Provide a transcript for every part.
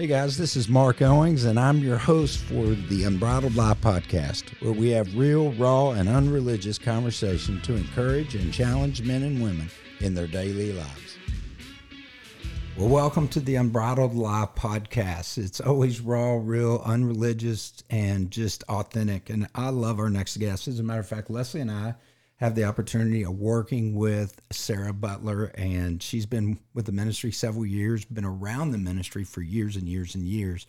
Hey guys, this is Marc Owings, and I'm your host for the Unbridled Life podcast, where we have real, raw, and unreligious conversation to encourage and challenge men and women in their daily lives. Well, welcome to the Unbridled Life podcast. It's always raw, real, unreligious, and just authentic. And I love our next guest. As a matter of fact, Leslie and I have the opportunity of working with Sarah Butler, and she's been with the ministry several years, been around the ministry for years and years and years.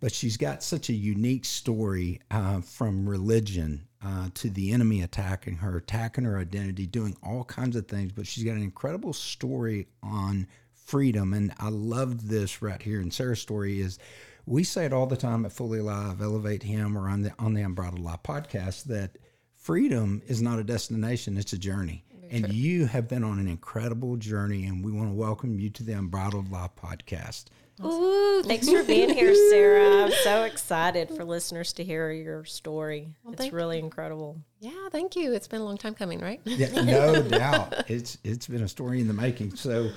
But she's got such a unique story uh, from religion uh, to the enemy attacking her, attacking her identity, doing all kinds of things. But she's got an incredible story on freedom. And I love this right here. And Sarah's story is we say it all the time at Fully Alive, ElevateHim, or on the on the Unbridled Life podcast that freedom is not a destination, it's a journey. And true. you have been on an incredible journey, and we want to welcome you to the Unbridled Life podcast. Ooh, thanks for being here, Sarah. I'm so excited for listeners to hear your story. Well, it's really you. incredible. Yeah, thank you. It's been a long time coming, right? Yeah, no doubt. It's it's been a story in the making. So,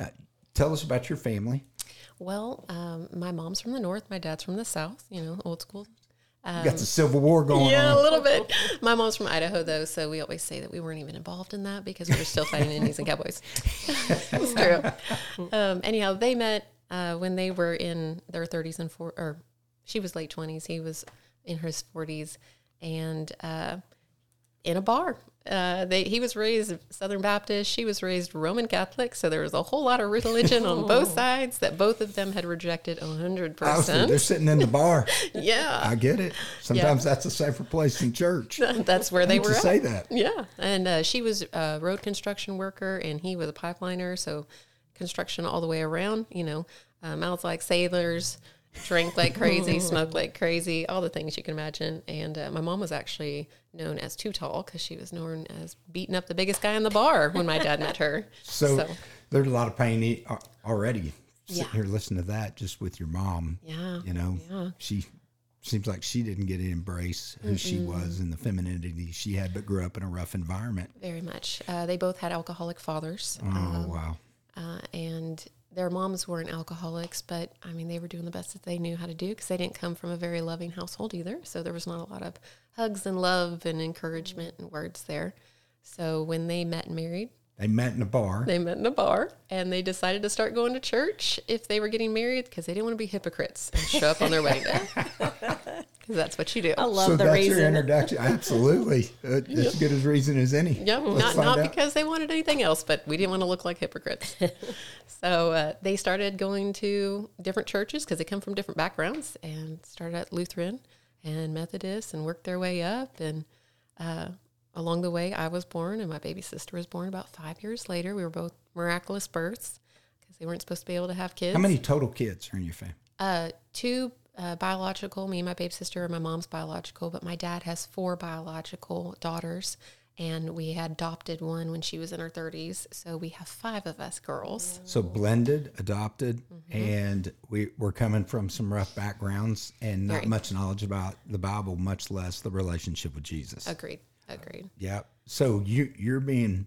uh, tell us about your family. Well, um, my mom's from the north, my dad's from the south. You know, old school um, got the Civil War going yeah, on. Yeah, a little bit. My mom's from Idaho, though, so we always say that we weren't even involved in that because we were still fighting Indians and cowboys. it's true. Um, anyhow, they met uh, when they were in their 30s and 40s, or she was late 20s, he was in his 40s, and uh, in a bar uh, they, he was raised Southern Baptist. She was raised Roman Catholic. So there was a whole lot of religion on both sides that both of them had rejected 100%. they're sitting in the bar. yeah. I get it. Sometimes yeah. that's a safer place than church. that's where they were. To say that. Yeah. And uh, she was a road construction worker and he was a pipeliner. So construction all the way around, you know, mouths like sailors drank like crazy, smoked like crazy, all the things you can imagine. And uh, my mom was actually known as Too Tall because she was known as beating up the biggest guy in the bar when my dad met her. So, so, there's a lot of pain already sitting yeah. here listening to that just with your mom. Yeah. You know, yeah. she seems like she didn't get to embrace who mm she was and the femininity she had, but grew up in a rough environment. Very much. Uh, they both had alcoholic fathers. Oh, um, wow. Uh, and their moms weren't alcoholics, but I mean, they were doing the best that they knew how to do because they didn't come from a very loving household either. So there was not a lot of hugs and love and encouragement and words there. So when they met and married, they met in a bar. They met in a bar and they decided to start going to church if they were getting married because they didn't want to be hypocrites and show up on their wedding day. Because that's what you do. I love so the that's reason. your introduction. Absolutely. Uh, yep. As good as reason as any. Yeah, not, not because they wanted anything else, but we didn't want to look like hypocrites. so uh, they started going to different churches because they come from different backgrounds and started at Lutheran and Methodist and worked their way up and uh, along the way, I was born and my baby sister was born about five years later. We were both miraculous births because they weren't supposed to be able to have kids. How many total kids are in your family? Uh, two uh, biological, me and my baby sister, and my mom's biological, but my dad has four biological daughters. And we had adopted one when she was in her 30s. So we have five of us girls. So blended, adopted, mm-hmm. and we, we're coming from some rough backgrounds and not Very. much knowledge about the Bible, much less the relationship with Jesus. Agreed. Agreed. Yeah. So you you're being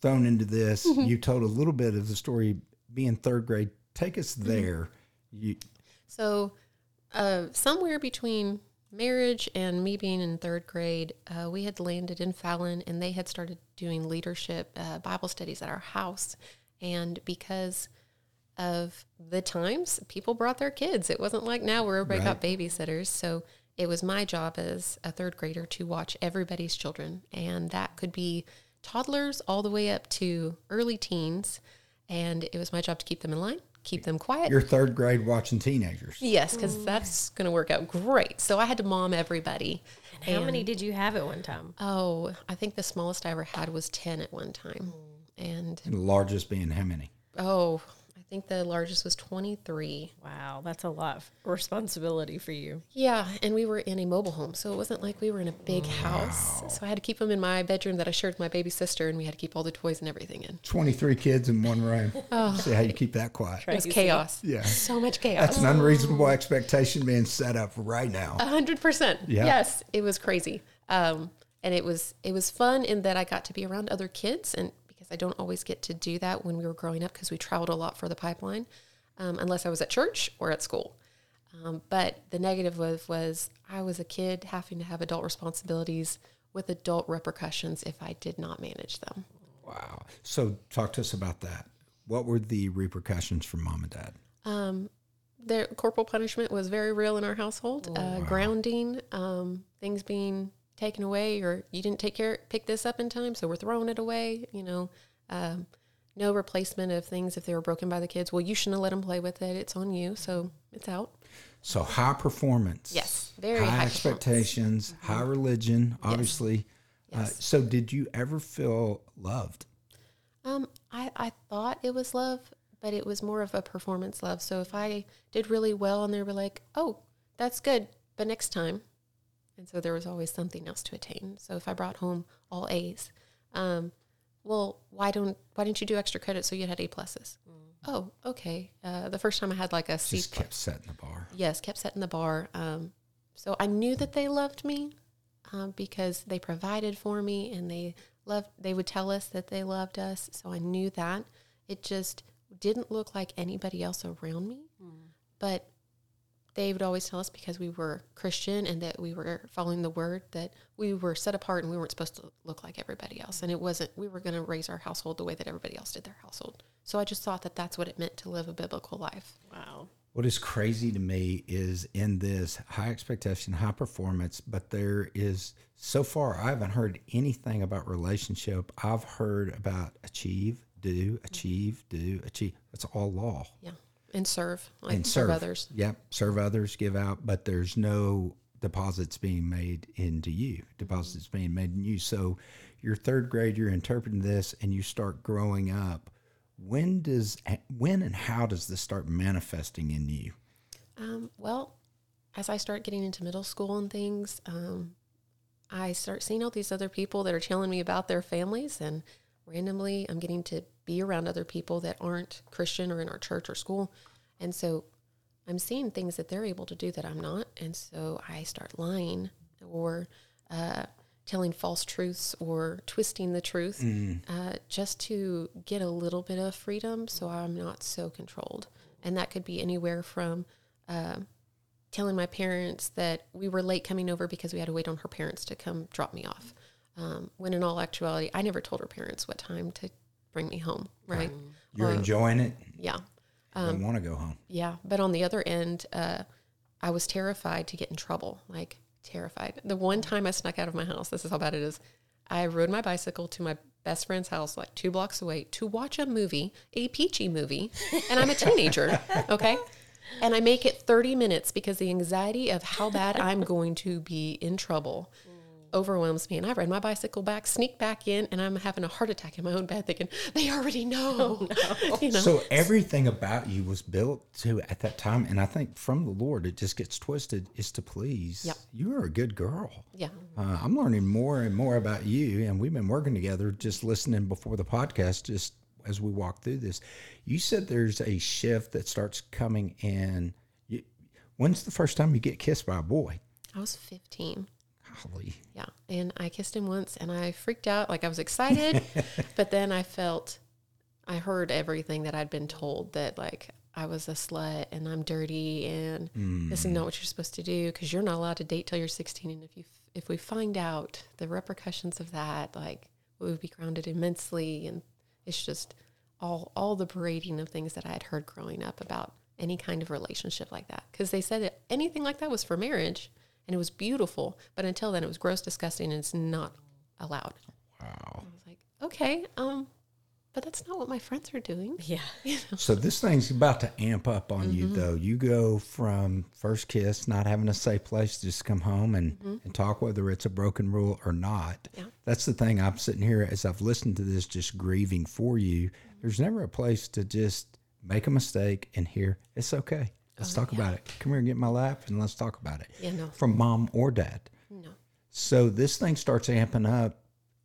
thrown into this. Mm-hmm. You told a little bit of the story being third grade. Take us mm-hmm. there. Mm-hmm. You so uh, somewhere between marriage and me being in third grade, uh, we had landed in Fallon, and they had started doing leadership uh, Bible studies at our house. And because of the times, people brought their kids. It wasn't like now where everybody right. got babysitters. So it was my job as a third grader to watch everybody's children. And that could be toddlers all the way up to early teens. And it was my job to keep them in line, keep them quiet. You're third grade watching teenagers. Yes, because that's going to work out great. So I had to mom everybody. And how many did you have at one time? Oh, I think the smallest I ever had was 10 at one time. Mm. And, and the largest being how many? Oh, think the largest was 23. Wow, that's a lot of responsibility for you. Yeah, and we were in a mobile home, so it wasn't like we were in a big wow. house. So I had to keep them in my bedroom that I shared with my baby sister, and we had to keep all the toys and everything in. 23 kids in one room. oh. See how you keep that quiet. It was chaos. Yeah. So much chaos. That's an unreasonable expectation being set up right now. 100%. Yeah. Yes, it was crazy. Um, and it was it was fun in that I got to be around other kids and I don't always get to do that when we were growing up because we traveled a lot for the pipeline. um, unless I was at church or at school. Um, but the negative was was I was a kid having to have adult responsibilities with adult repercussions if I did not manage them. Wow. So talk to us about that. What were the repercussions for mom and dad? Um, the corporal punishment was very real in our household. uh, Grounding, um, things being taken away, or you didn't take care, pick this up in time, so we're throwing it away. You know, um, no replacement of things if they were broken by the kids. Well, you shouldn't have let them play with it. It's on you, so it's out. So high performance. Yes, very high, high expectations, high religion, obviously. Uh, Yes. so did you ever feel loved? Um, I, I thought it was love, but it was more of a performance love. So if I did really well and they were like, oh, that's good, but next time. And so there was always something else to attain. So if I brought home all A's, um, well, why don't why didn't you do extra credit so you had A pluses? Oh, okay. Uh, the first time I had like a C Just kept setting the bar. yes, kept setting the bar. Um, so I knew that they loved me um, because they provided for me and they loved. They would tell us that they loved us. So I knew that. It just didn't look like anybody else around me, but they would always tell us because we were Christian and that we were following the word that we were set apart and we weren't supposed to look like everybody else. And it wasn't. We were going to raise our household the way that everybody else did their household. So I just thought that that's what it meant to live a biblical life. Wow. What is crazy to me is in this high expectation, high performance, but there is so far I haven't heard anything about relationship. I've heard about achieve, do, achieve, do, achieve. That's all law. Yeah, and serve like and serve, serve others. Yep, serve others, give out, but there's no deposits being made into you. Deposits being made in you. So, your third grade, you're interpreting this, and you start growing up. When does when and how does this start manifesting in you? Um, well, as I start getting into middle school and things, um, I start seeing all these other people that are telling me about their families, and randomly, I'm getting to be around other people that aren't Christian or in our church or school, and so I'm seeing things that they're able to do that I'm not, and so I start lying or uh, telling false truths or twisting the truth uh, just to get a little bit of freedom, so I'm not so controlled, and that could be anywhere from. Uh, telling my parents that we were late coming over because we had to wait on her parents to come drop me off. Um, when in all actuality, I never told her parents what time to bring me home. Right? You're enjoying it. Yeah. Don't want to go home. Yeah. But on the other end, uh, I was terrified to get in trouble. Like terrified. The one time I snuck out of my house, this is how bad it is. I rode my bicycle to my best friend's house, like two blocks away, to watch a movie, a PG movie, and I'm a teenager. Okay. And I make it 30 minutes because the anxiety of how bad I'm going to be in trouble overwhelms me. And I ride my bicycle back, sneak back in, and I'm having a heart attack in my own bed thinking, they already know. you know? So everything about you was built to at that time, and I think from the Lord, it just gets twisted. Is to please. Yep. You are a good girl. yeah. Uh, I'm learning more and more about you, and we've been working together, just listening before the podcast, just as we walk through this. You said there's a shift that starts coming in. You, when's the first time you get kissed by a boy? I was 15. Golly. Yeah. And I kissed him once and I freaked out. Like I was excited, but then I felt, I heard everything that I'd been told that like I was a slut and I'm dirty and this is mm. not what you're supposed to do because you're not allowed to date till you're 16. And if you, if we find out the repercussions of that, like we would be grounded immensely. And it's just all, all the berating of things that I had heard growing up about any kind of relationship like that. Cause they said that anything like that was for marriage and it was beautiful. But until then, it was gross, disgusting, and it's not allowed. Wow. I was like, okay, um, but that's not what my friends are doing. Yeah. So this thing's about to amp up on you, mm-hmm. though. You go from first kiss, not having a safe place to just come home and, mm-hmm. and talk, whether it's a broken rule or not. Yeah. That's the thing. I'm sitting here as I've listened to this, just grieving for you. Mm-hmm. There's never a place to just make a mistake and hear it's okay. Let's talk about it. Come here and get my lap and let's talk about it. Yeah, no. From mom or dad. No. So this thing starts amping up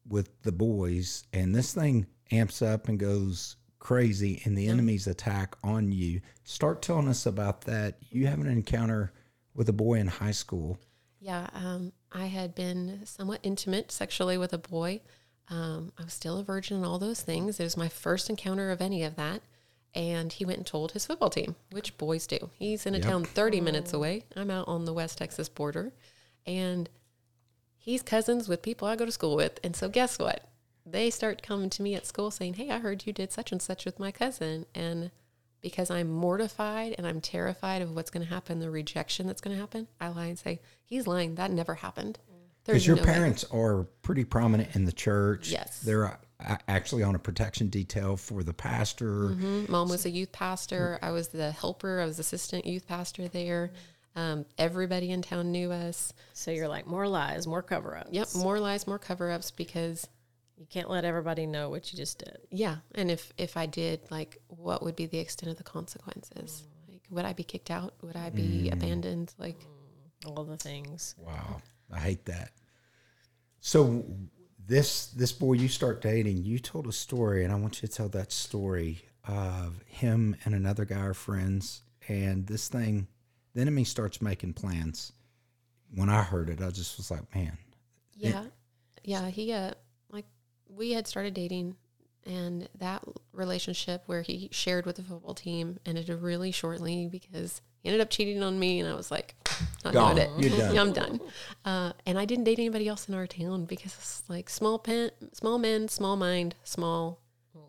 with the boys, and this thing amps up and goes crazy, and the enemy's attack on you. Start telling us about that. You have an encounter with a boy in high school. Yeah, um, I had been somewhat intimate sexually with a boy. Um, I was still a virgin and all those things. It was my first encounter of any of that. And he went and told his football team, which boys do. He's in a town 30 minutes oh. away. I'm out on the West Texas border, and he's cousins with people I go to school with. And so, guess what? They start coming to me at school saying, Hey, I heard you did such and such with my cousin. And because I'm mortified and I'm terrified of what's going to happen, the rejection that's going to happen, I lie and say, He's lying. That never happened. Because your no way." parents are pretty prominent in the church. Yes. They're actually on a protection detail for the pastor. Mhm. Mom was a youth pastor. I was the helper. I was assistant youth pastor there. Um, everybody in town knew us. So you're like more lies, more cover ups. Yep, more lies, more cover ups because You can't let everybody know what you just did. yeah, and if if I did, like, what would be the extent of the consequences? Like, would I be kicked out? Would I be abandoned? Like, All the things. Wow, I hate that. So this this boy you start dating, you told a story, and I want you to tell that story of him and another guy are friends, and this thing, the enemy starts making plans. When I heard it, I just was like, man, yeah, yeah. He uh, like, we had started dating, and that relationship where he shared with the football team ended really shortly because he ended up cheating on me, and I was like, not Gone. doing it. You're done. Yeah, I'm done. Uh, and I didn't date anybody else in our town because it's like small pen, small men, small mind, small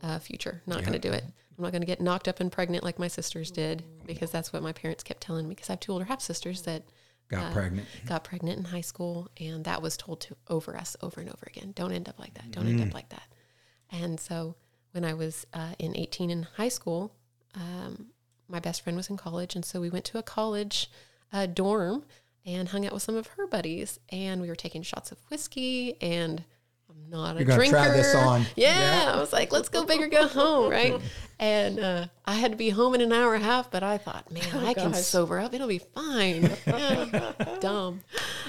uh, future. Not going to do it. I'm not going to get knocked up and pregnant like my sisters did because that's what my parents kept telling me. Because I have two older half sisters that got pregnant. got pregnant in high school, and that was told to over us over and over again. Don't end up like that. Don't end up like that. And so when I was uh, in 18 in high school, um, my best friend was in college, and so we went to a college uh, dorm and hung out with some of her buddies, and we were taking shots of whiskey and. I'm not a You're gonna drinker. try this on. Yeah, I was like, let's go big or go home, right? And uh, I had to be home in an hour and a half, but I thought, man, I can sober up. It'll be fine. Yeah, dumb.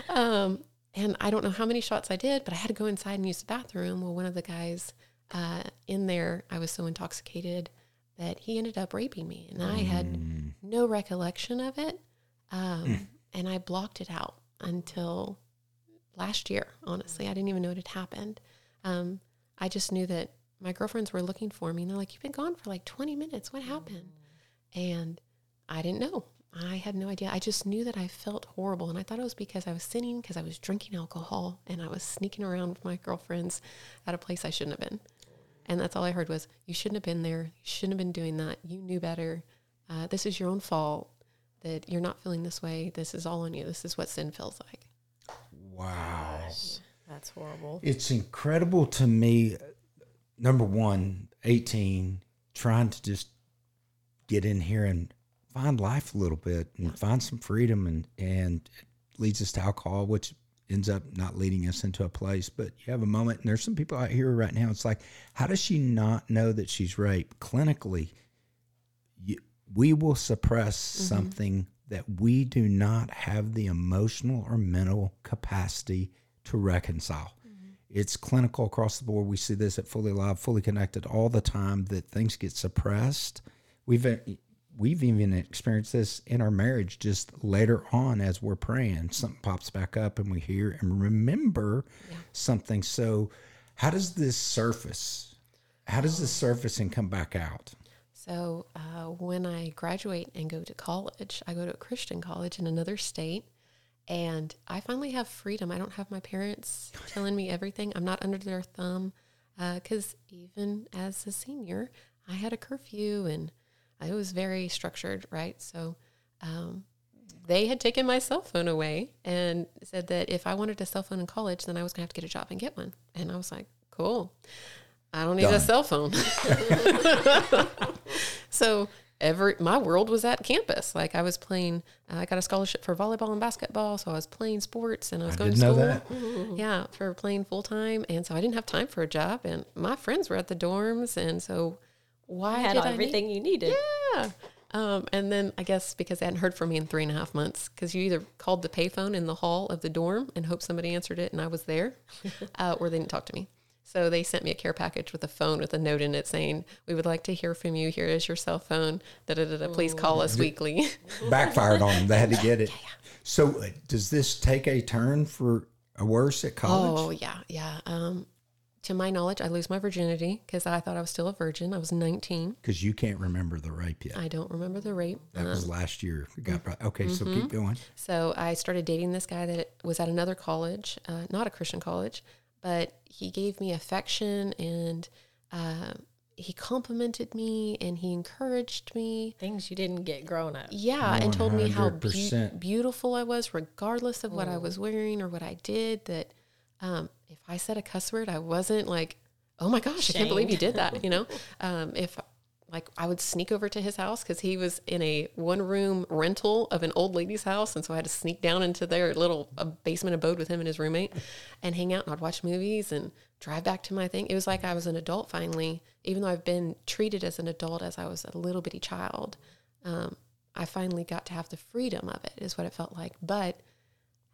Um, and I don't know how many shots I did, but I had to go inside and use the bathroom. Well, one of the guys uh, in there, I was so intoxicated that he ended up raping me, and I had no recollection of it. Um, and I blocked it out until last year. Honestly, I didn't even know it had happened. Um, I just knew that my girlfriends were looking for me, and they're like, "You've been gone for like 20 minutes. What happened?" And I didn't know. I had no idea. I just knew that I felt horrible, and I thought it was because I was sinning because I was drinking alcohol and I was sneaking around with my girlfriends at a place I shouldn't have been. And that's all I heard was, "You shouldn't have been there. You shouldn't have been doing that. You knew better. Uh, this is your own fault. That you're not feeling this way. This is all on you. This is what sin feels like." Wow. That's horrible. It's incredible to me. Number one, 18, trying to just get in here and find life a little bit and find some freedom and, and it leads us to alcohol, which ends up not leading us into a place. But you have a moment, and there's some people out here right now. It's like, how does she not know that she's raped? Clinically, you, we will suppress mm-hmm. something that we do not have the emotional or mental capacity to reconcile. Mm-hmm. It's clinical across the board. We see this at Fully Alive, Fully Connected all the time that things get suppressed. We've uh, we've even experienced this in our marriage just later on as we're praying. Something pops back up and we hear and remember something. So how does this surface? How does this surface and come back out? So uh, when I graduate and go to college, I go to a Christian college in another state, and I finally have freedom. I don't have my parents telling me everything. I'm not under their thumb because even as a senior, I had a curfew and I was very structured, right? So um, they had taken my cell phone away and said that if I wanted a cell phone in college, then I was gonna have to get a job and get one. And I was like, cool. I don't need a cell phone. so every my world was at campus. Like I was playing. Uh, I got a scholarship for volleyball and basketball, so I was playing sports and I was I going didn't to know school. that. Yeah, for playing full time, and so I didn't have time for a job. And my friends were at the dorms, and so why I had did I need- everything you needed. yeah. Um, and then I guess because they hadn't heard from me in three and a half months, because you either called the payphone in the hall of the dorm and hoped somebody answered it and I was there, uh, or they didn't talk to me. So they sent me a care package with a phone with a note in it saying, "We would like to hear from you. Here is your cell phone. Da da da. da. Please call us weekly." Backfired on them. They had to get it. So uh, does this take a turn for a worse at college? Oh yeah, yeah. Um, to my knowledge, I lose my virginity because I thought I was still a virgin. I was 19. Because you can't remember the rape yet. I don't remember the rape. that was last year. It got brought- okay, so keep going. So I started dating this guy that was at another college, uh, not a Christian college, but he gave me affection and uh, he complimented me and he encouraged me. Things you didn't get growing up. Yeah, and told me how beau- 100%. beautiful I was, regardless of what I was wearing or what I did. That um, if I said a cuss word, I wasn't like, "Oh my gosh, I can't believe you did that." You know, um, if like I would sneak over to his house because he was in a one room rental of an old lady's house, and so I had to sneak down into their little uh, basement abode with him and his roommate, and hang out. And I'd watch movies and drive back to my thing. It was like I was an adult finally, even though I've been treated as an adult as I was a little bitty child. Um, I finally got to have the freedom of it, is what it felt like. But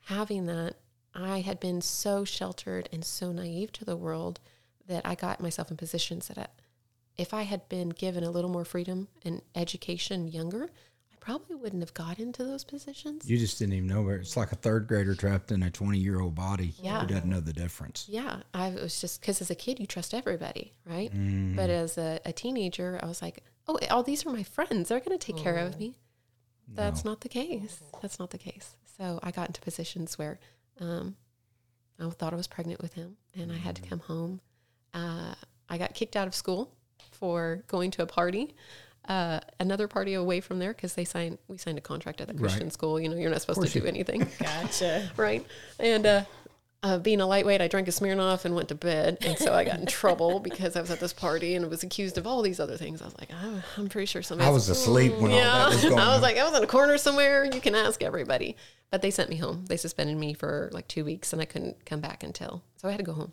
having that, I had been so sheltered and so naive to the world that I got myself in positions that I, if I had been given a little more freedom and education younger, I probably wouldn't have got into those positions. You just didn't even know where it's like a third grader trapped in a 20 year old body Yeah. who doesn't know the difference. Yeah, I was just because as a kid you trust everybody, right? Mm-hmm. But as a, a teenager, I was like, oh, all these are my friends. They're going to take care of me. That's not the case. That's not the case. So I got into positions where um, I thought I was pregnant with him, and I had to come home. Uh, I got kicked out of school for going to a party. Uh, another party away from there because they signed we signed a contract at the Christian school. You know, you're not supposed to do anything. Gotcha. right? And uh, uh, being a lightweight, I drank a Smirnoff and went to bed, and so I got in trouble because I was at this party and was accused of all these other things. I was like, oh, I'm pretty sure somebody. I was asleep when all that was going I was on. like, I was in a corner somewhere. You can ask everybody. But they sent me home. They suspended me for like two weeks, and I couldn't come back until so I had to go home.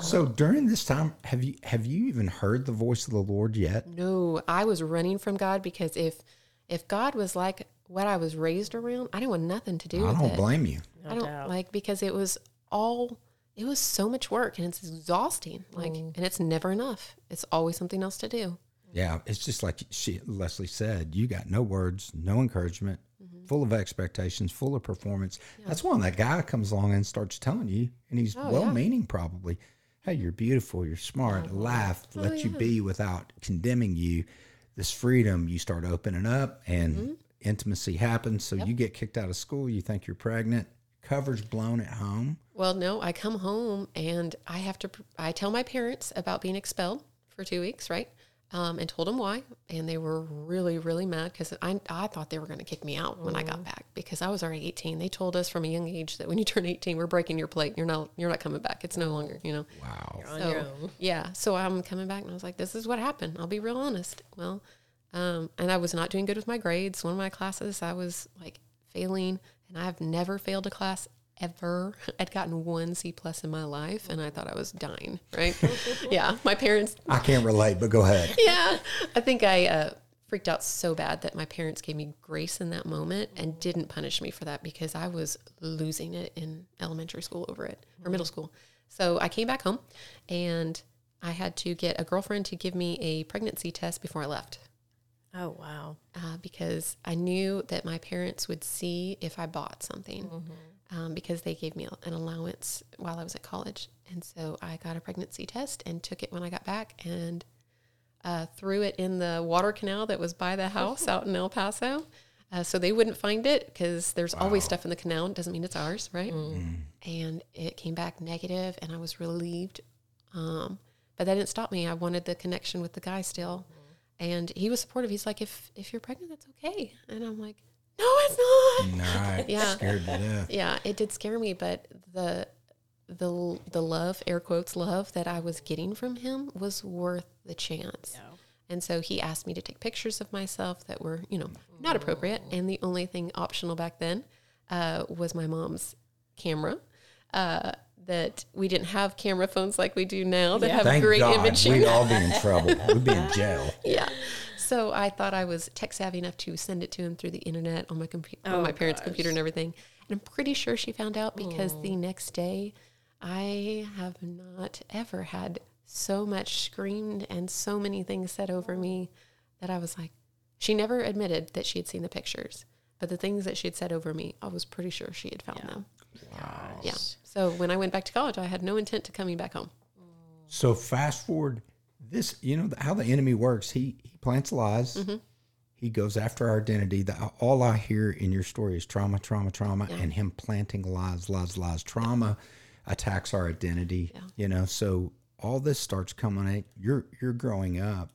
so during this time, have you have you even heard the voice of the Lord yet? No, I was running from God because if if God was like what I was raised around, I didn't want nothing to do I with don't it. blame you. I don't doubt. like because it was all it was so much work and it's exhausting. Like and it's never enough. It's always something else to do. Yeah, it's just like she Leslie said. You got no words, no encouragement, Mm-hmm. full of expectations, full of performance. That's when that guy comes along and starts telling you, and he's Oh, well-meaning probably. Hey, you're beautiful. You're smart. Laugh. Oh, Let you be without condemning you. This freedom, you start opening up, and Mm-hmm. intimacy happens. So you get kicked out of school. You think you're pregnant. Cover's blown at home. Well, no, I come home and I have to. I tell my parents about being expelled for two weeks, right? Um, and told them why, and they were really, really mad because I, I thought they were going to kick me out when I got back because I was already eighteen. They told us from a young age that when you turn eighteen, we're breaking your plate. You're not, you're not coming back. It's no longer, you know. Wow. On So, yeah. So I'm coming back and I was like, this is what happened. I'll be real honest. Well, um, and I was not doing good with my grades. One of my classes, I was like failing, and I've never failed a class ever. I'd gotten one C plus in my life, and I thought I was dying. Right? yeah. My parents. I can't relate, but go ahead. Yeah. I think I uh, freaked out so bad that my parents gave me grace in that moment and didn't punish me for that because I was losing it in elementary school over it or middle school. So I came back home and I had to get a girlfriend to give me a pregnancy test before I left Oh wow. uh, because I knew that my parents would see if I bought something um, because they gave me an allowance while I was at college. And so I got a pregnancy test and took it when I got back and uh, threw it in the water canal that was by the house out in El Paso. Uh, so they wouldn't find it because there's always stuff in the canal. It doesn't mean it's ours, right? And it came back negative, and I was relieved. Um, but that didn't stop me. I wanted the connection with the guy still, and he was supportive. He's like, "If if you're pregnant, that's okay." And I'm like, "No, it's not." All right. Yeah. Scared to death. Yeah, it did scare me, but the the the love, air quotes love that I was getting from him was worth the chance. And so he asked me to take pictures of myself that were, you know, not appropriate. And the only thing optional back then uh, was my mom's camera. Uh, that we didn't have camera phones like we do now that have Thank great God. imaging. We'd all be in trouble. We'd be in jail. yeah. So I thought I was tech savvy enough to send it to him through the internet on my computer, on oh, my parents' computer and everything. And I'm pretty sure she found out because the next day, I have not ever had so much screamed and so many things said over me that I was like, she never admitted that she had seen the pictures, but the things that she had said over me, I was pretty sure she had found them. Yeah. So when I went back to college, I had no intent to coming back home. So fast forward this, you know how the enemy works. He he plants lies. Mm-hmm. He goes after our identity. The, all I hear in your story is trauma, trauma, trauma, and him planting lies, lies, lies. Trauma attacks our identity. You know, so all this starts coming at you're you're growing up,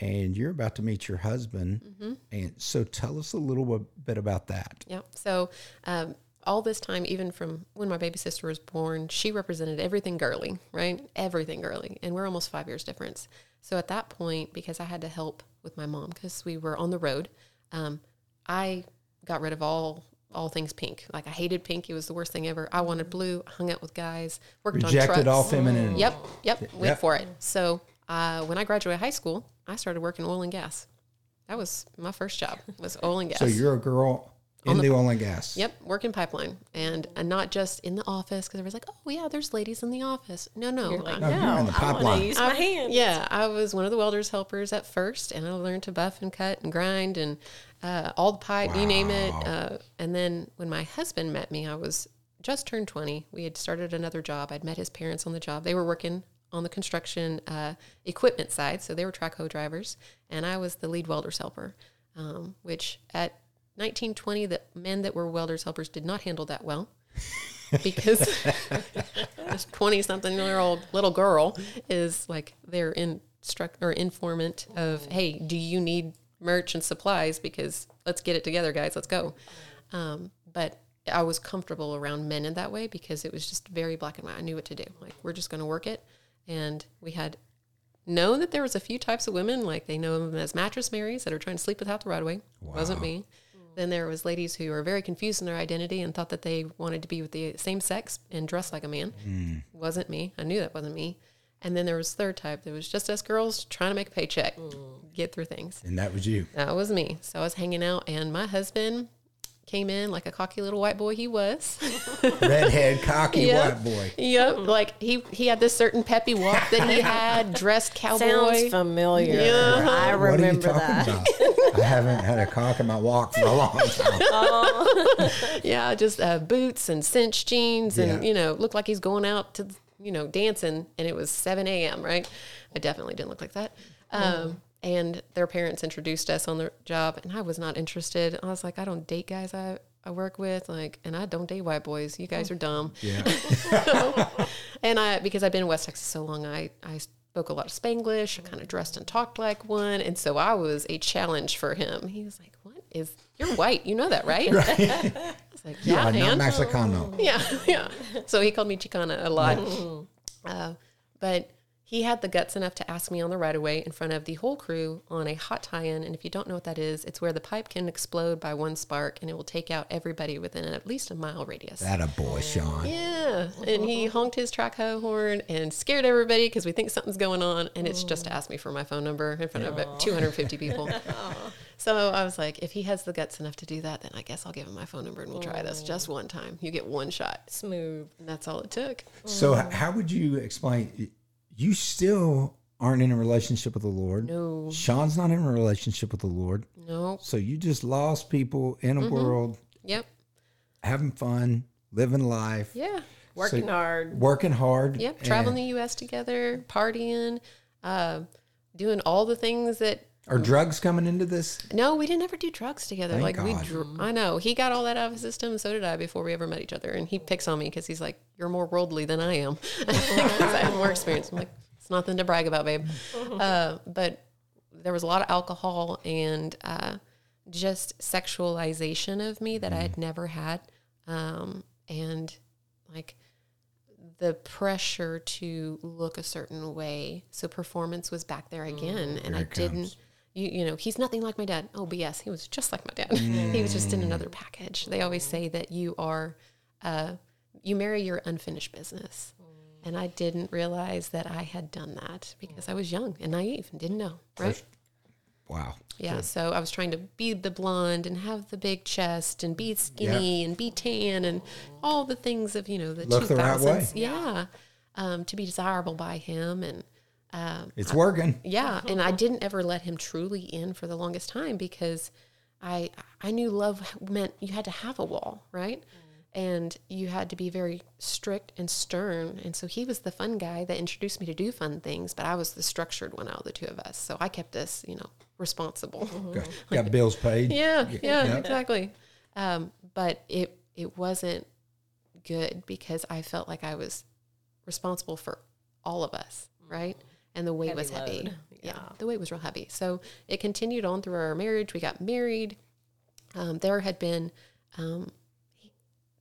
and you're about to meet your husband. Mm-hmm. And so, tell us a little bit- bit about that. Yeah. So um, all this time, even from when my baby sister was born, she represented everything girly, right? Everything girly, and we're almost five years difference. So at that point, because I had to help with my mom because we were on the road, um, I got rid of all all things pink. Like I hated pink; it was the worst thing ever. I wanted blue. Hung out with guys. Worked on Rejected trucks. all femininity. Yep, yep, went Yep. for it. So uh, when I graduated high school, I started working oil and gas. That was my first job. Was oil and gas. So you're a girl in the, oil and gas. Yep, working pipeline, and and not just in the office because everyone's like, oh yeah, there's ladies in the office. No, no, You're like, I- No, no, you're in the I want pipeline. to use my hand. yeah, I was one of the welders helpers at first, and I learned to buff and cut and grind and uh, all the pipe, you name it. Uh, and then when my husband met me, I was just turned twenty. We had started another job. I'd met his parents on the job. They were working on the construction uh, equipment side, so they were track hoe drivers, and I was the lead welder's helper. Um, which at 1920, the men that were welders helpers did not handle that well because this 20 something year old little girl is like their instruct or informant of hey do you need merch and supplies? Because let's get it together guys. Let's go. Um, but i was comfortable around men in that way because it was just very black and white. I knew what to do. Like we're just going to work it. And we had known that there was a few types of women like they know them as mattress marys that are trying to sleep without the right away wasn't me then there was ladies who were very confused in their identity and thought that they wanted to be with the same sex and dress like a man. Hmm. Wasn't me. I knew that wasn't me. And then there was third type that was just us girls trying to make a paycheck, hmm. get through things. And that was you. That was me. So I was hanging out, and my husband came in like a cocky little white boy he was. Redhead, cocky Yep. white boy. yep, like he he had this certain peppy walk that he had, dressed cowboy. Sounds familiar. Yeah. I What are you remember talking that. I haven't had a cock in my walk for a long time. yeah, just uh, boots and cinch jeans, and Yeah. you know, looked like he's going out to you know dancing, and it was seven a.m. Right? I definitely didn't look like that. Um, and their parents introduced us on the job, and I was not interested. I was like, I don't date guys I I work with, like, and I don't date white boys. You guys are dumb. Yeah. And I, because I've been in West Texas so long, I, I spoke a lot of Spanglish. I kind of dressed and talked like one. And so I was a challenge for him. He was like, What is, you're white. You know that, right? I was like, You Yeah, are not Mexicano. yeah, yeah. So he called me Chicana a lot. Uh, but he had the guts enough to ask me on the right of way in front of the whole crew on a hot tie-in. And if you don't know what that is, it's where the pipe can explode by one spark and it will take out everybody within at least a mile radius. That a boy, Sean. Yeah, and he honked his track hoe horn and scared everybody because we think something's going on, and it's just to ask me for my phone number in front of about 250 people. so I was like, if he has the guts enough to do that, then I guess I'll give him my phone number and we'll try this just one time. You get one shot, Smooth. and that's all it took. So, how would you explain? You still aren't in a relationship with the Lord. No, Sean's not in a relationship with the Lord. no, So, you just lost people in a world, yep, having fun, living life, yeah, Working hard. working hard. yep. Traveling the U.S. together, partying, uh, doing all the things that Are drugs coming into this? No, we didn't ever do drugs together. Thank like we, dr- I know he got all that out of his system, and so did I before we ever met each other. And he picks on me because he's like, "You're more worldly than I am," because I have more experience. I'm like, "It's nothing to brag about, babe." Uh, but there was a lot of alcohol and uh, just sexualization of me that I had never had, um, and like the pressure to look a certain way. So performance was back there again, and I Here it didn't. Comes. You, you know, he's nothing like my dad. Oh, BS. He was just like my dad. he was just in another package. They always say that you are, uh, you marry your unfinished business. And I didn't realize that I had done that because I was young and naive and didn't know. Right. Wow. Yeah, so I was trying to be the blonde and have the big chest and be skinny and be tan and all the things of you know the Look two the right way. Yeah, um, to be desirable by him and um, It's working. yeah, and I didn't ever let him truly in for the longest time because I I knew love meant you had to have a wall, right? and you had to be very strict and stern. And so he was the fun guy that introduced me to do fun things, but I was the structured one out of the two of us. So I kept us, you know, responsible. Got, got bills paid. Yeah, yeah, Yeah. exactly. Um, but it it wasn't good because I felt like I was responsible for all of us, right? And the weight Heavy was heavy. Yeah. yeah. the weight was real heavy. So it continued on through our marriage. We got married. Um, there had been um,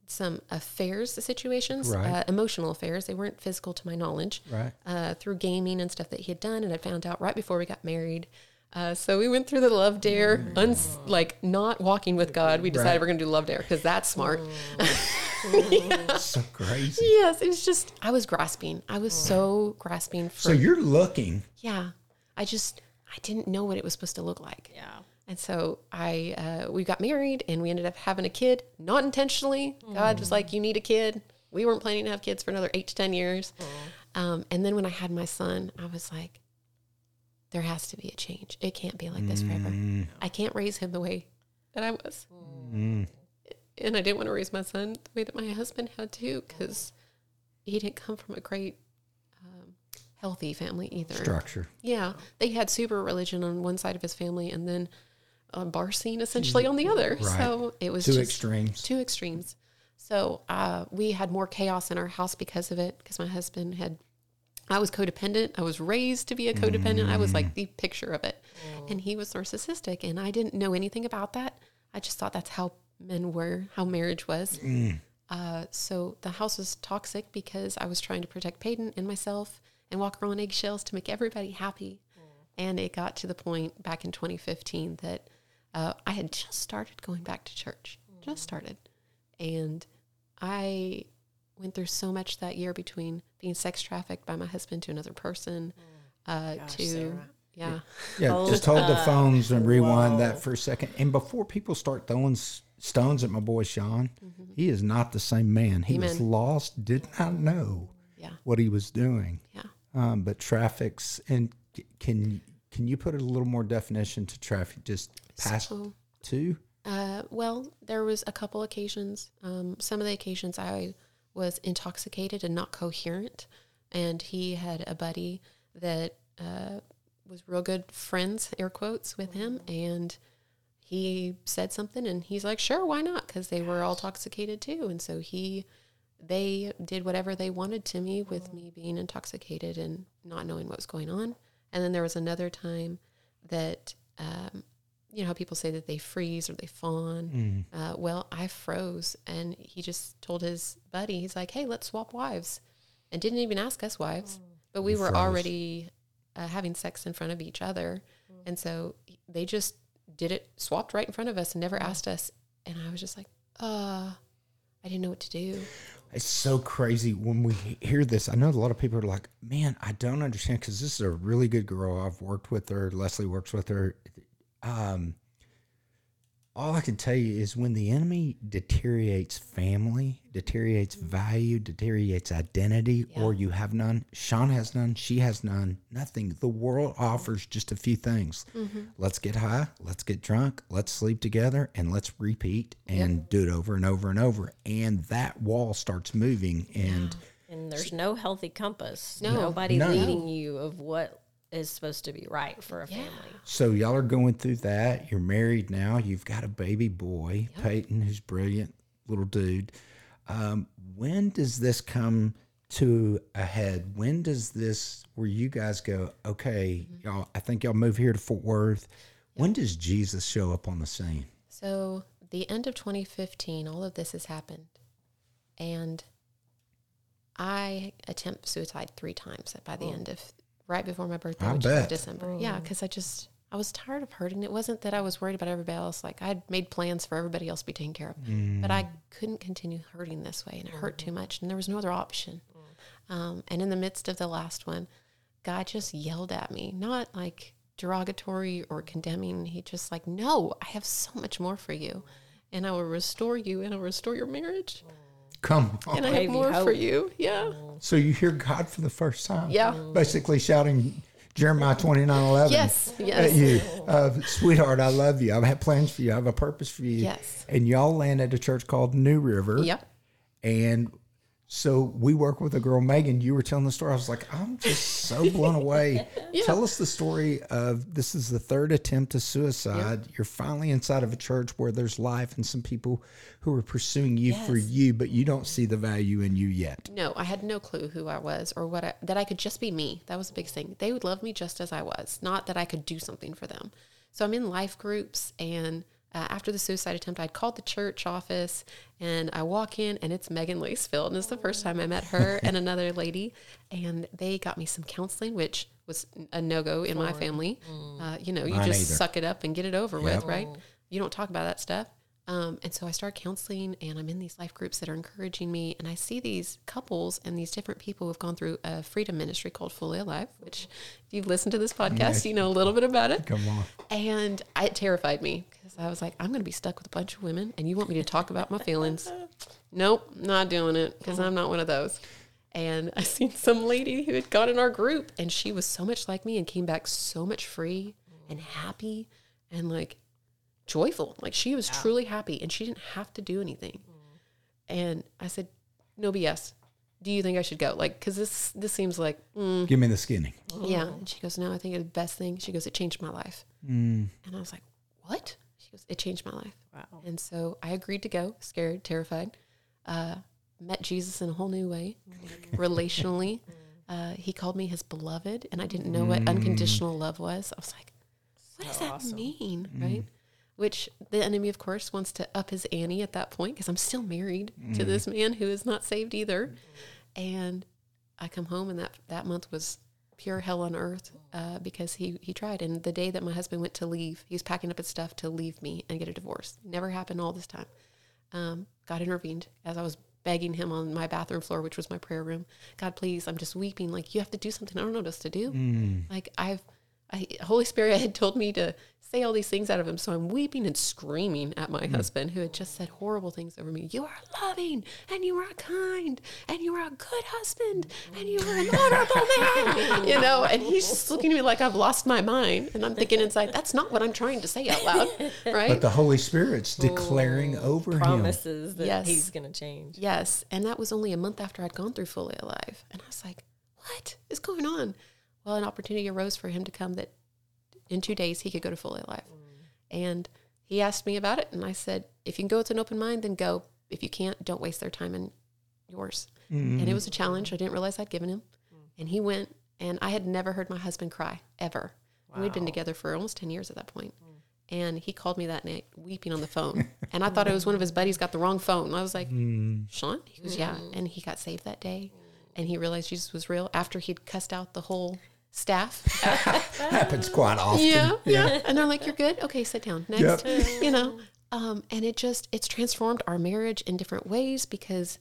some affairs situations, Right. uh, emotional affairs. They weren't physical to my knowledge Right. uh, through gaming and stuff that he had done, and I found out right before we got married. Uh, so we went through the love dare, uns- like not walking with God. We decided Right. we're going to do love dare because that's smart. So crazy. yes, it was just I was grasping. I was so grasping for So you're looking. yeah. I just I didn't know what it was supposed to look like. Yeah. And so I uh, we got married and we ended up having a kid, not intentionally. God was like, "You need a kid." We weren't planning to have kids for another eight to ten years. Um, and then when I had my son, I was like, "There has to be a change. It can't be like this forever. I can't raise him the way that I was." And I didn't want to raise my son the way that my husband had to, because he didn't come from a great, um, healthy family either. Structure. Yeah, they had super religion on one side of his family, and then a bar scene essentially on the other. Right. So it was Two just extremes. Two extremes. So uh, we had more chaos in our house because of it. Because my husband had, I was codependent. I was raised to be a codependent. I was like the picture of it, and he was narcissistic, and I didn't know anything about that. I just thought that's how men were, how marriage was. Uh, so the house was toxic because I was trying to protect Peyton and myself and walk around on eggshells to make everybody happy. And it got to the point back in 2015 that uh, I had just started going back to church, just started. And I went through so much that year between being sex trafficked by my husband to another person, uh, to, Sarah. yeah. Yeah, Hold just hold the phones and rewind Whoa. that for a second. And before people start throwing s- stones at my boy Sean, he is not the same man. He was lost, did not know Yeah. what he was doing. Yeah. Um, but traffics and can can you put a little more definition to traffic? Just past So- two. Uh, well, there was a couple occasions. Um, some of the occasions I was intoxicated and not coherent, and he had a buddy that uh, was real good friends, air quotes, with him, and he said something, and he's like, "Sure, why not?" Because they were all intoxicated too, and so he, they did whatever they wanted to me with me being intoxicated and not knowing what was going on. And then there was another time that um, you know how people say that they freeze or they fawn. Uh, well, I froze, and he just told his buddy, he's like, "Hey, let's swap wives," and didn't even ask us wives, but we You were froze. already uh, having sex in front of each other, and so they just did it, swapped right in front of us, and never asked us. And I was just like, "Uh, I didn't know what to do." It's so crazy when we hear this. I know a lot of people are like, "Man, I don't understand," because this is a really good girl. I've worked with her. Leslie works with her. Um, all I can tell you is when the enemy deteriorates family, deteriorates mm-hmm. value, deteriorates identity, or you have none. Sean has none. She has none. Nothing. The world offers just a few things. Mm-hmm. Let's get high. Let's get drunk. Let's sleep together, and let's repeat and do it over and over and over. And that wall starts moving, and And there's no healthy compass. No. Nobody No. leading you of what is supposed to be right for a family. So y'all are going through that. You're married now. You've got a baby boy, Peyton, who's brilliant little dude. Um, when does this come to a head? When does this where you guys go, okay, y'all? I think y'all move here to Fort Worth. When does Jesus show up on the scene? So the end of 2015, all of this has happened, and I attempt suicide three times by the end of right before my birthday, I which bet. in December. Mm. Yeah, because I just I was tired of hurting. It wasn't that I was worried about everybody else. Like I had made plans for everybody else to be taken care of, but I mm. couldn't continue hurting this way, and it hurt too mm-hmm. much, and there was no other option. Mm. Um, and in the midst of the last one, God just yelled at me, not like derogatory or condemning. He just like, no, I have so much more for you, and I will restore you, and I'll restore your marriage, Come on. and I have you more for you. Yeah, So you hear God for the first time. Yeah. Basically shouting Jeremiah twenty nine eleven. yes, yes. at you, uh, sweetheart. I love you. I have had plans for you. I have a purpose for you. Yes. And y'all land at a church called New River. Yep. And so we work with a girl, Megan. You were telling the story. I was like, I'm just so blown away. Tell us the story of this is the third attempt to suicide. You're finally inside of a church where there's life and some people who are pursuing you for you, but you don't see the value in you yet. No, I had no clue who I was or what I, that I could just be me. That was the big thing. They would love me just as I was, not that I could do something for them. So I'm in life groups, and uh, after the suicide attempt, I'd called the church office, and I walk in, and it's Megan Lacefield, and it's the first time I met her and another lady, and they got me some counseling, which was a no go in my family. Uh, you know, you Mine just either. suck it up and get it over with, right? You don't talk about that stuff. Um, and so I started counseling, and I'm in these life groups that are encouraging me. And I see these couples and these different people who have gone through a freedom ministry called Fully Alive, which, if you've listened to this podcast, you know a little bit about it. Come on. And it terrified me because I was like, I'm going to be stuck with a bunch of women, and you want me to talk about my feelings? Nope, not doing it because I'm not one of those. And I seen some lady who had gone in our group, and she was so much like me and came back so much free and happy and like joyful. Like she was truly happy, and she didn't have to do anything. And I said, "No BS. Do you think I should go? Like, because this this seems like mm, Give me the skinny. yeah. And she goes, No, I think it's the best thing. She goes, It changed my life. Mm. And I was like, What? She goes, It changed my life. Wow. And so I agreed to go, scared, terrified. Uh, met Jesus in a whole new way, relationally. Uh, he called me his beloved, and I didn't know what unconditional love was. I was like, What does that mean? Right? Which the enemy, of course, wants to up his ante at that point because I'm still married to this man who is not saved either. And I come home, and that that month was pure hell on earth uh, because he he tried. And the day that my husband went to leave, he was packing up his stuff to leave me and get a divorce. Never happened all this time. Um, God intervened as I was begging him on my bathroom floor, which was my prayer room. God, please, I'm just weeping. Like you have to do something. I don't know what else to do. Like I've, I Holy Spirit had told me to say all these things out of him. So I'm weeping and screaming at my hmm. husband who had just said horrible things over me. You are loving and you are kind and you are a good husband and you are an honorable man, you know, and he's just looking at me like I've lost my mind. And I'm thinking inside, that's not what I'm trying to say out loud. Right. But the Holy Spirit's declaring over him. Promises that Yes. he's going to change. Yes. And that was only a month after I'd gone through Fully Alive. And I was like, what is going on? Well, an opportunity arose for him to come that in two days he could go to Fully Alive. And he asked me about it. And I said, if you can go with an open mind, then go. If you can't, don't waste their time and yours. And it mm-hmm. was a challenge. I didn't realize I'd given him. And he went, and I had never heard my husband cry ever. And We'd been together for almost 10 years at that point. Mm. And he called me that night weeping on the phone. and I thought it was one of his buddies got the wrong phone. I was like, mm. Sean? He goes, Yeah. Mm. And he got saved that day. And he realized Jesus was real after he'd cussed out the whole staff. Happens quite often. yeah, yeah. And they're like, You're good? Okay, sit down. Next. You know? Um, and it just it's transformed our marriage in different ways because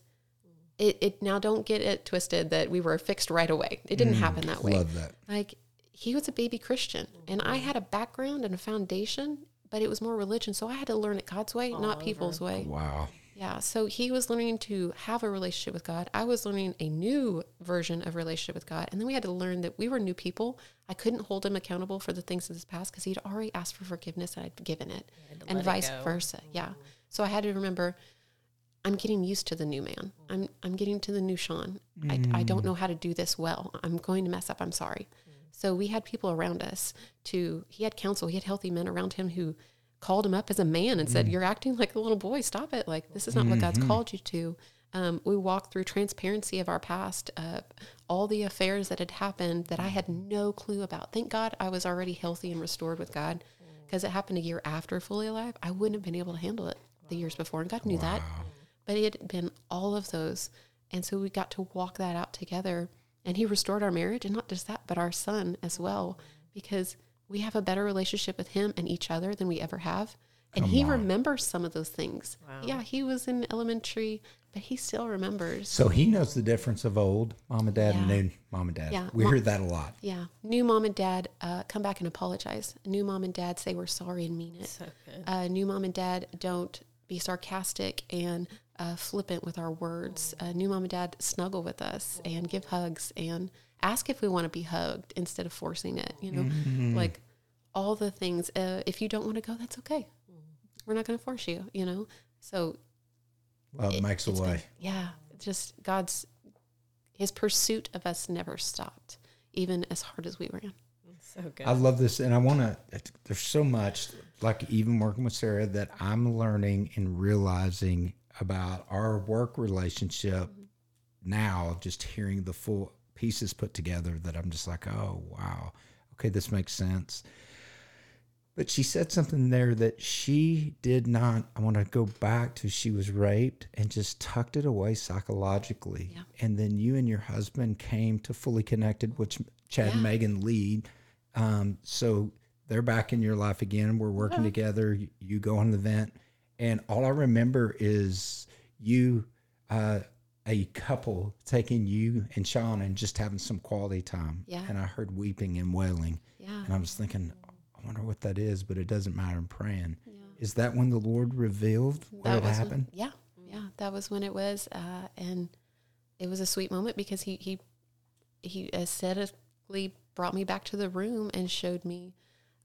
it, it now don't get it twisted that we were fixed right away. It didn't happen that way. Love that. Like he was a baby Christian and I had a background and a foundation, but it was more religion. So I had to learn it God's way, not people's way. Wow. Yeah. So he was learning to have a relationship with God. I was learning a new version of relationship with God. And then we had to learn that we were new people. I couldn't hold him accountable for the things of his past because he'd already asked for forgiveness and I'd given it, and let it vice go. versa. Yeah. Mm-hmm. So I had to remember I'm getting used to the new man. I'm I'm getting to the new Sean. I, I don't know mm. how to do this well. I'm going to mess up. I'm sorry. Mm. So we had people around us to he had counsel, he had healthy men around him who called him up as a man and said, You're acting like a little boy, stop it. Like this is not what God's called you to. Um, we walked through transparency of our past, uh, all the affairs that had happened that I had no clue about. Thank God I was already healthy and restored with God because it happened a year after fully alive. I wouldn't have been able to handle it the years before, and God knew that. But it had been all of those. And so we got to walk that out together. And He restored our marriage, and not just that, but our son as well, because we have a better relationship with Him and each other than we ever have. And He remembers some of those things. Yeah, He was in elementary, but He still remembers. So he knows the difference of old mom and dad and new mom and dad. Yeah. We Mo- hear that a lot. Yeah. New mom and dad uh, come back and apologize. New mom and dad say we're sorry and mean it. So good. Uh, new mom and dad don't be sarcastic and uh, flippant with our words. Uh, new mom and dad snuggle with us and give hugs and ask if we want to be hugged instead of forcing it. You know, like all the things. Uh, if you don't want to go, that's okay. We're not going to force you. You know, so Well, it, makes a way. Been, yeah, just God's His pursuit of us never stopped, even as hard as we ran. So good. I love this, and I want to. There's so much, like even working with Sarah, that I'm learning and realizing about our work relationship mm-hmm. now. Just hearing the full pieces put together, that I'm just like, oh wow, okay, this makes sense. But she said something there that she did not. I want to go back to she was raped and just tucked it away psychologically. Yeah. And then you and your husband came to Fully Connected, which Chad yeah. and Megan lead. Um, so they're back in your life again. We're working yeah. together. You, go on the event. And all I remember is you, uh, a couple taking you and Sean and just having some quality time. Yeah. And I heard weeping and wailing. Yeah. And I was thinking, I wonder what that is, but it doesn't matter. I'm praying. Yeah. Is that when the Lord revealed what that happened? When, yeah, yeah, that was when it was, uh, and it was a sweet moment because he he he aesthetically brought me back to the room and showed me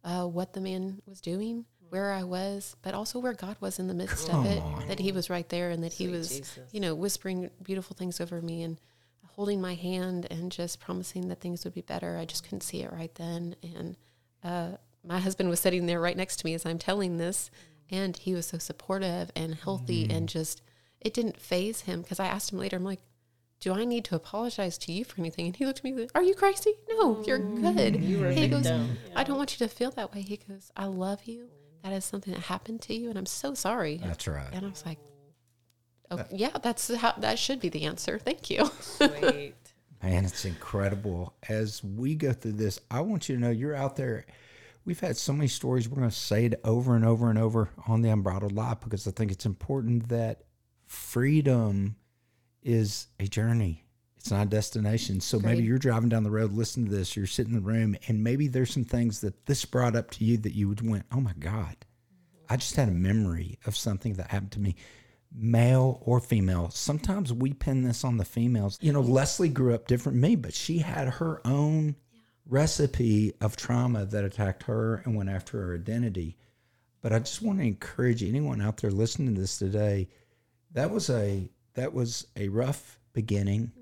uh, what the man was doing, where I was, but also where God was in the midst Come of it. On. That He was right there, and that Sweet He was, Jesus. you know, whispering beautiful things over me and holding my hand and just promising that things would be better. I just couldn't see it right then, and. Uh, my husband was sitting there right next to me as I'm telling this, and he was so supportive and healthy mm. and just it didn't faze him because I asked him later, I'm like, do I need to apologize to you for anything? And he looked at me, like, Are you crazy? No, you're mm. good. You he goes, yeah. I don't want you to feel that way. He goes, I love you. That is something that happened to you, and I'm so sorry. That's right. And I was like, Oh, uh, yeah, that's how that should be the answer. Thank you. Sweet. Man, it's incredible. As we go through this, I want you to know you're out there we've had so many stories. We're going to say it over and over and over on the Unbridled Life because I think it's important that freedom is a journey. It's not a destination. So Great. maybe you're driving down the road, listen to this, you're sitting in the room, and maybe there's some things that this brought up to you that you would went, oh my God, I just had a memory of something that happened to me male or female. Sometimes we pin this on the females. You know, Leslie grew up different me, but she had her own recipe of trauma that attacked her and went after her identity. But I just want to encourage anyone out there listening to this today. That was a that was a rough beginning.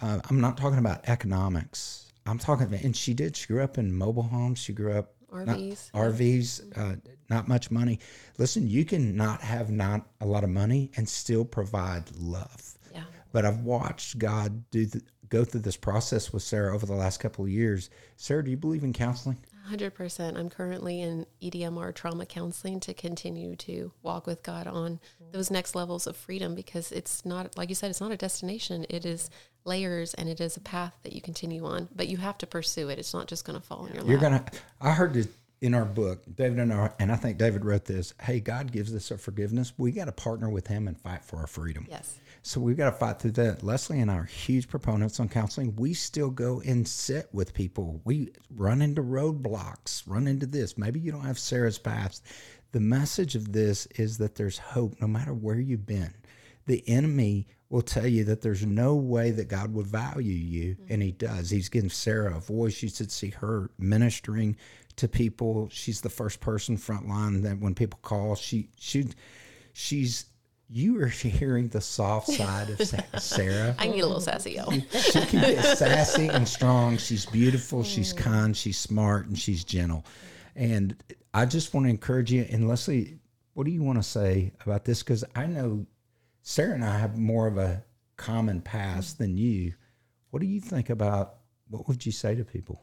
Uh, I'm not talking about economics. I'm talking about, and she did. She grew up in mobile homes. She grew up RVs, not, RVs, uh, not much money. Listen, you can not have not a lot of money and still provide love. Yeah. But I've watched God do the, go through this process with Sarah over the last couple of years. Sarah, do you believe in counseling? 100%. I'm currently in EDMR trauma counseling to continue to walk with God on those next levels of freedom because it's not, like you said, it's not a destination. It is layers and it is a path that you continue on, but you have to pursue it. It's not just going to fall in your You're going to, I heard this in our book, David and our, and I think David wrote this. Hey, God gives us a forgiveness. We got to partner with Him and fight for our freedom. Yes. So we've got to fight through that. Leslie and I are huge proponents on counseling. We still go and sit with people. We run into roadblocks, run into this. Maybe you don't have Sarah's past. The message of this is that there's hope no matter where you've been. The enemy will tell you that there's no way that God would value you, and He does. He's given Sarah a voice. You should see her ministering to people. She's the first person frontline that when people call, she she she's you are hearing the soft side of Sarah. I need a little sassy, y'all. She can get sassy and strong. She's beautiful. She's mm. kind. She's smart, and she's gentle. And I just want to encourage you. And Leslie, what do you want to say about this? Because I know Sarah and I have more of a common past than you. What do you think about? What would you say to people?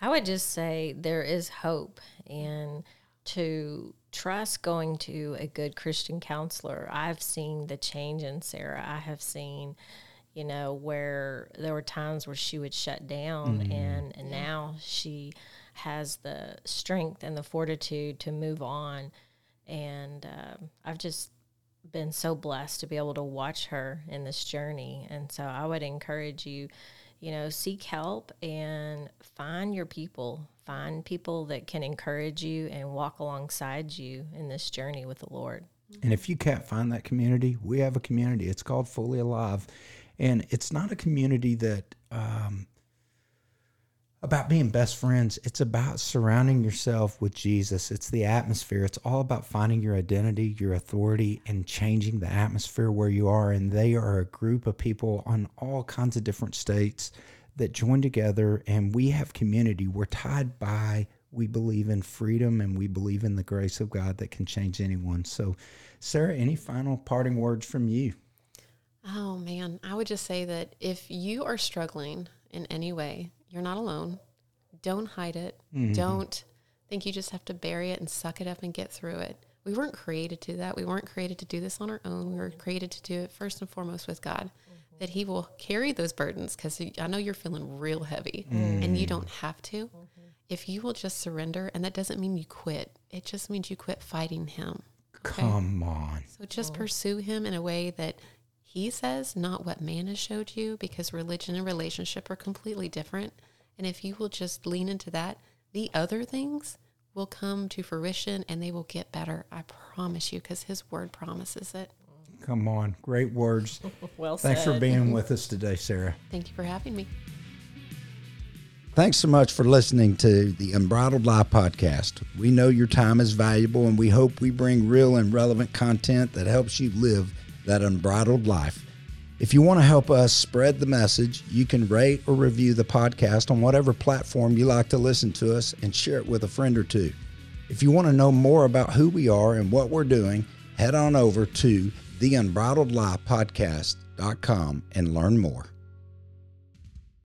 I would just say there is hope, and to trust going to a good Christian counselor. I've seen the change in Sarah. I have seen, you know, where there were times where she would shut down, mm-hmm. and, and now she has the strength and the fortitude to move on. And uh, I've just been so blessed to be able to watch her in this journey. And so I would encourage you you know, seek help and find your people. Find people that can encourage you and walk alongside you in this journey with the Lord. And if you can't find that community, we have a community. It's called Fully Alive. And it's not a community that, um, about being best friends. It's about surrounding yourself with Jesus. It's the atmosphere. It's all about finding your identity, your authority, and changing the atmosphere where you are. And they are a group of people on all kinds of different states that join together, and we have community. We're tied by, we believe in freedom, and we believe in the grace of God that can change anyone. So, Sarah, any final parting words from you? Oh, man. I would just say that if you are struggling in any way, you're not alone. Don't hide it. Mm-hmm. Don't think you just have to bury it and suck it up and get through it. We weren't created to do that. We weren't created to do this on our own. We were created to do it first and foremost with God. That He will carry those burdens because I know you're feeling real heavy mm. and you don't have to. If you will just surrender, and that doesn't mean you quit, it just means you quit fighting Him. Okay? Come on. So just pursue Him in a way that He says, not what man has showed you, because religion and relationship are completely different. And if you will just lean into that, the other things will come to fruition and they will get better. I promise you, because His Word promises it. Come on. Great words. well said. Thanks said. for being with us today, Sarah. Thank you for having me. Thanks so much for listening to the Unbridled Life podcast. We know your time is valuable and we hope we bring real and relevant content that helps you live that unbridled life. If you want to help us spread the message, you can rate or review the podcast on whatever platform you like to listen to us and share it with a friend or two. If you want to know more about who we are and what we're doing, head on over to theunbridledlifepodcast.com and learn more.